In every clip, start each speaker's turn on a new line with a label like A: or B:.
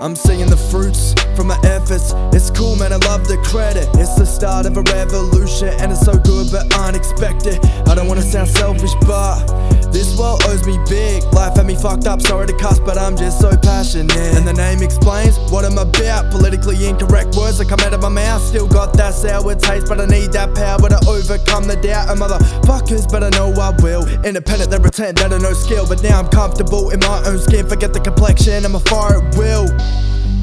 A: I'm seeing the fruits from my efforts. It's cool, man, I love the credit. It's the start of a revolution, and it's so good but unexpected. I don't wanna sound selfish, but this world owes me big. Life had me fucked up, sorry to cuss, but I'm just so passionate. And the name explains what I'm about. Politically incorrect words that come out of my mouth. Still got that sour taste, but I need that power to overcome the doubt of motherfuckers, but I know I will. Independent, they pretend that I know skill, but now I'm comfortable in my own skin. Forget the complexion, I'm a fire at will.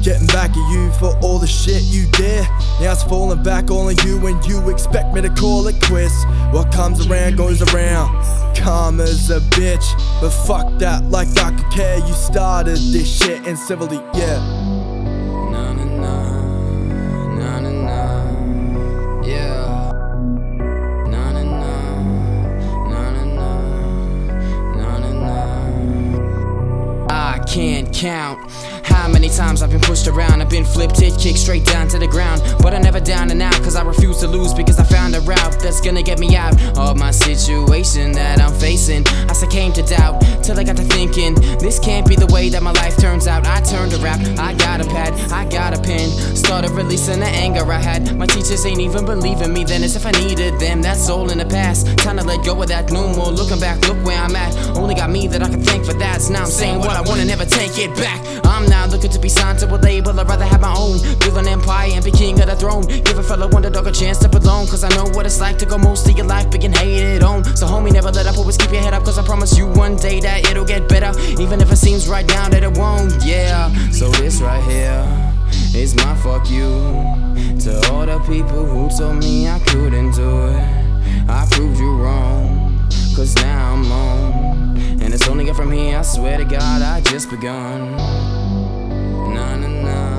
A: Getting back at you for all the shit you did. Now it's falling back on you, and you expect me to call it quits. What comes around goes around. Karma's a bitch, but fuck that, like I could care. You started this shit in civilly, yeah.
B: Count how many times I've been pushed around. I've been flipped, hit, kicked straight down to the ground. But I'm never down and out, cause I refuse to lose because I found a route that's gonna get me out of my situation that I'm facing. I succumbed to doubt till I got to thinking, this can't be the way that my life turns out. I turned to rap, I got a pad, I got Started releasing the anger I had. My teachers ain't even believing me then, as if I needed them. That's all in the past. Time to let go of that, no more looking back. Look where I'm at. Only got me that I can thank for that. So now I'm saying what I wanna, never take it back. I'm now looking to be signed to a label. I'd rather have my own. Build an empire and be king of the throne. Give a fellow underdog a chance to belong. Cause I know what it's like to go most of your life being hated on. So, homie, never let up. Always keep your head up. Cause I promise you one day that it'll get better. Even if it seems right now that it won't. Yeah. So, this right here it's my fuck you to all the people who told me I couldn't do it. I proved you wrong, cause now I'm on. And it's only get from here, I swear to God, I just begun. Nah, nah, nah.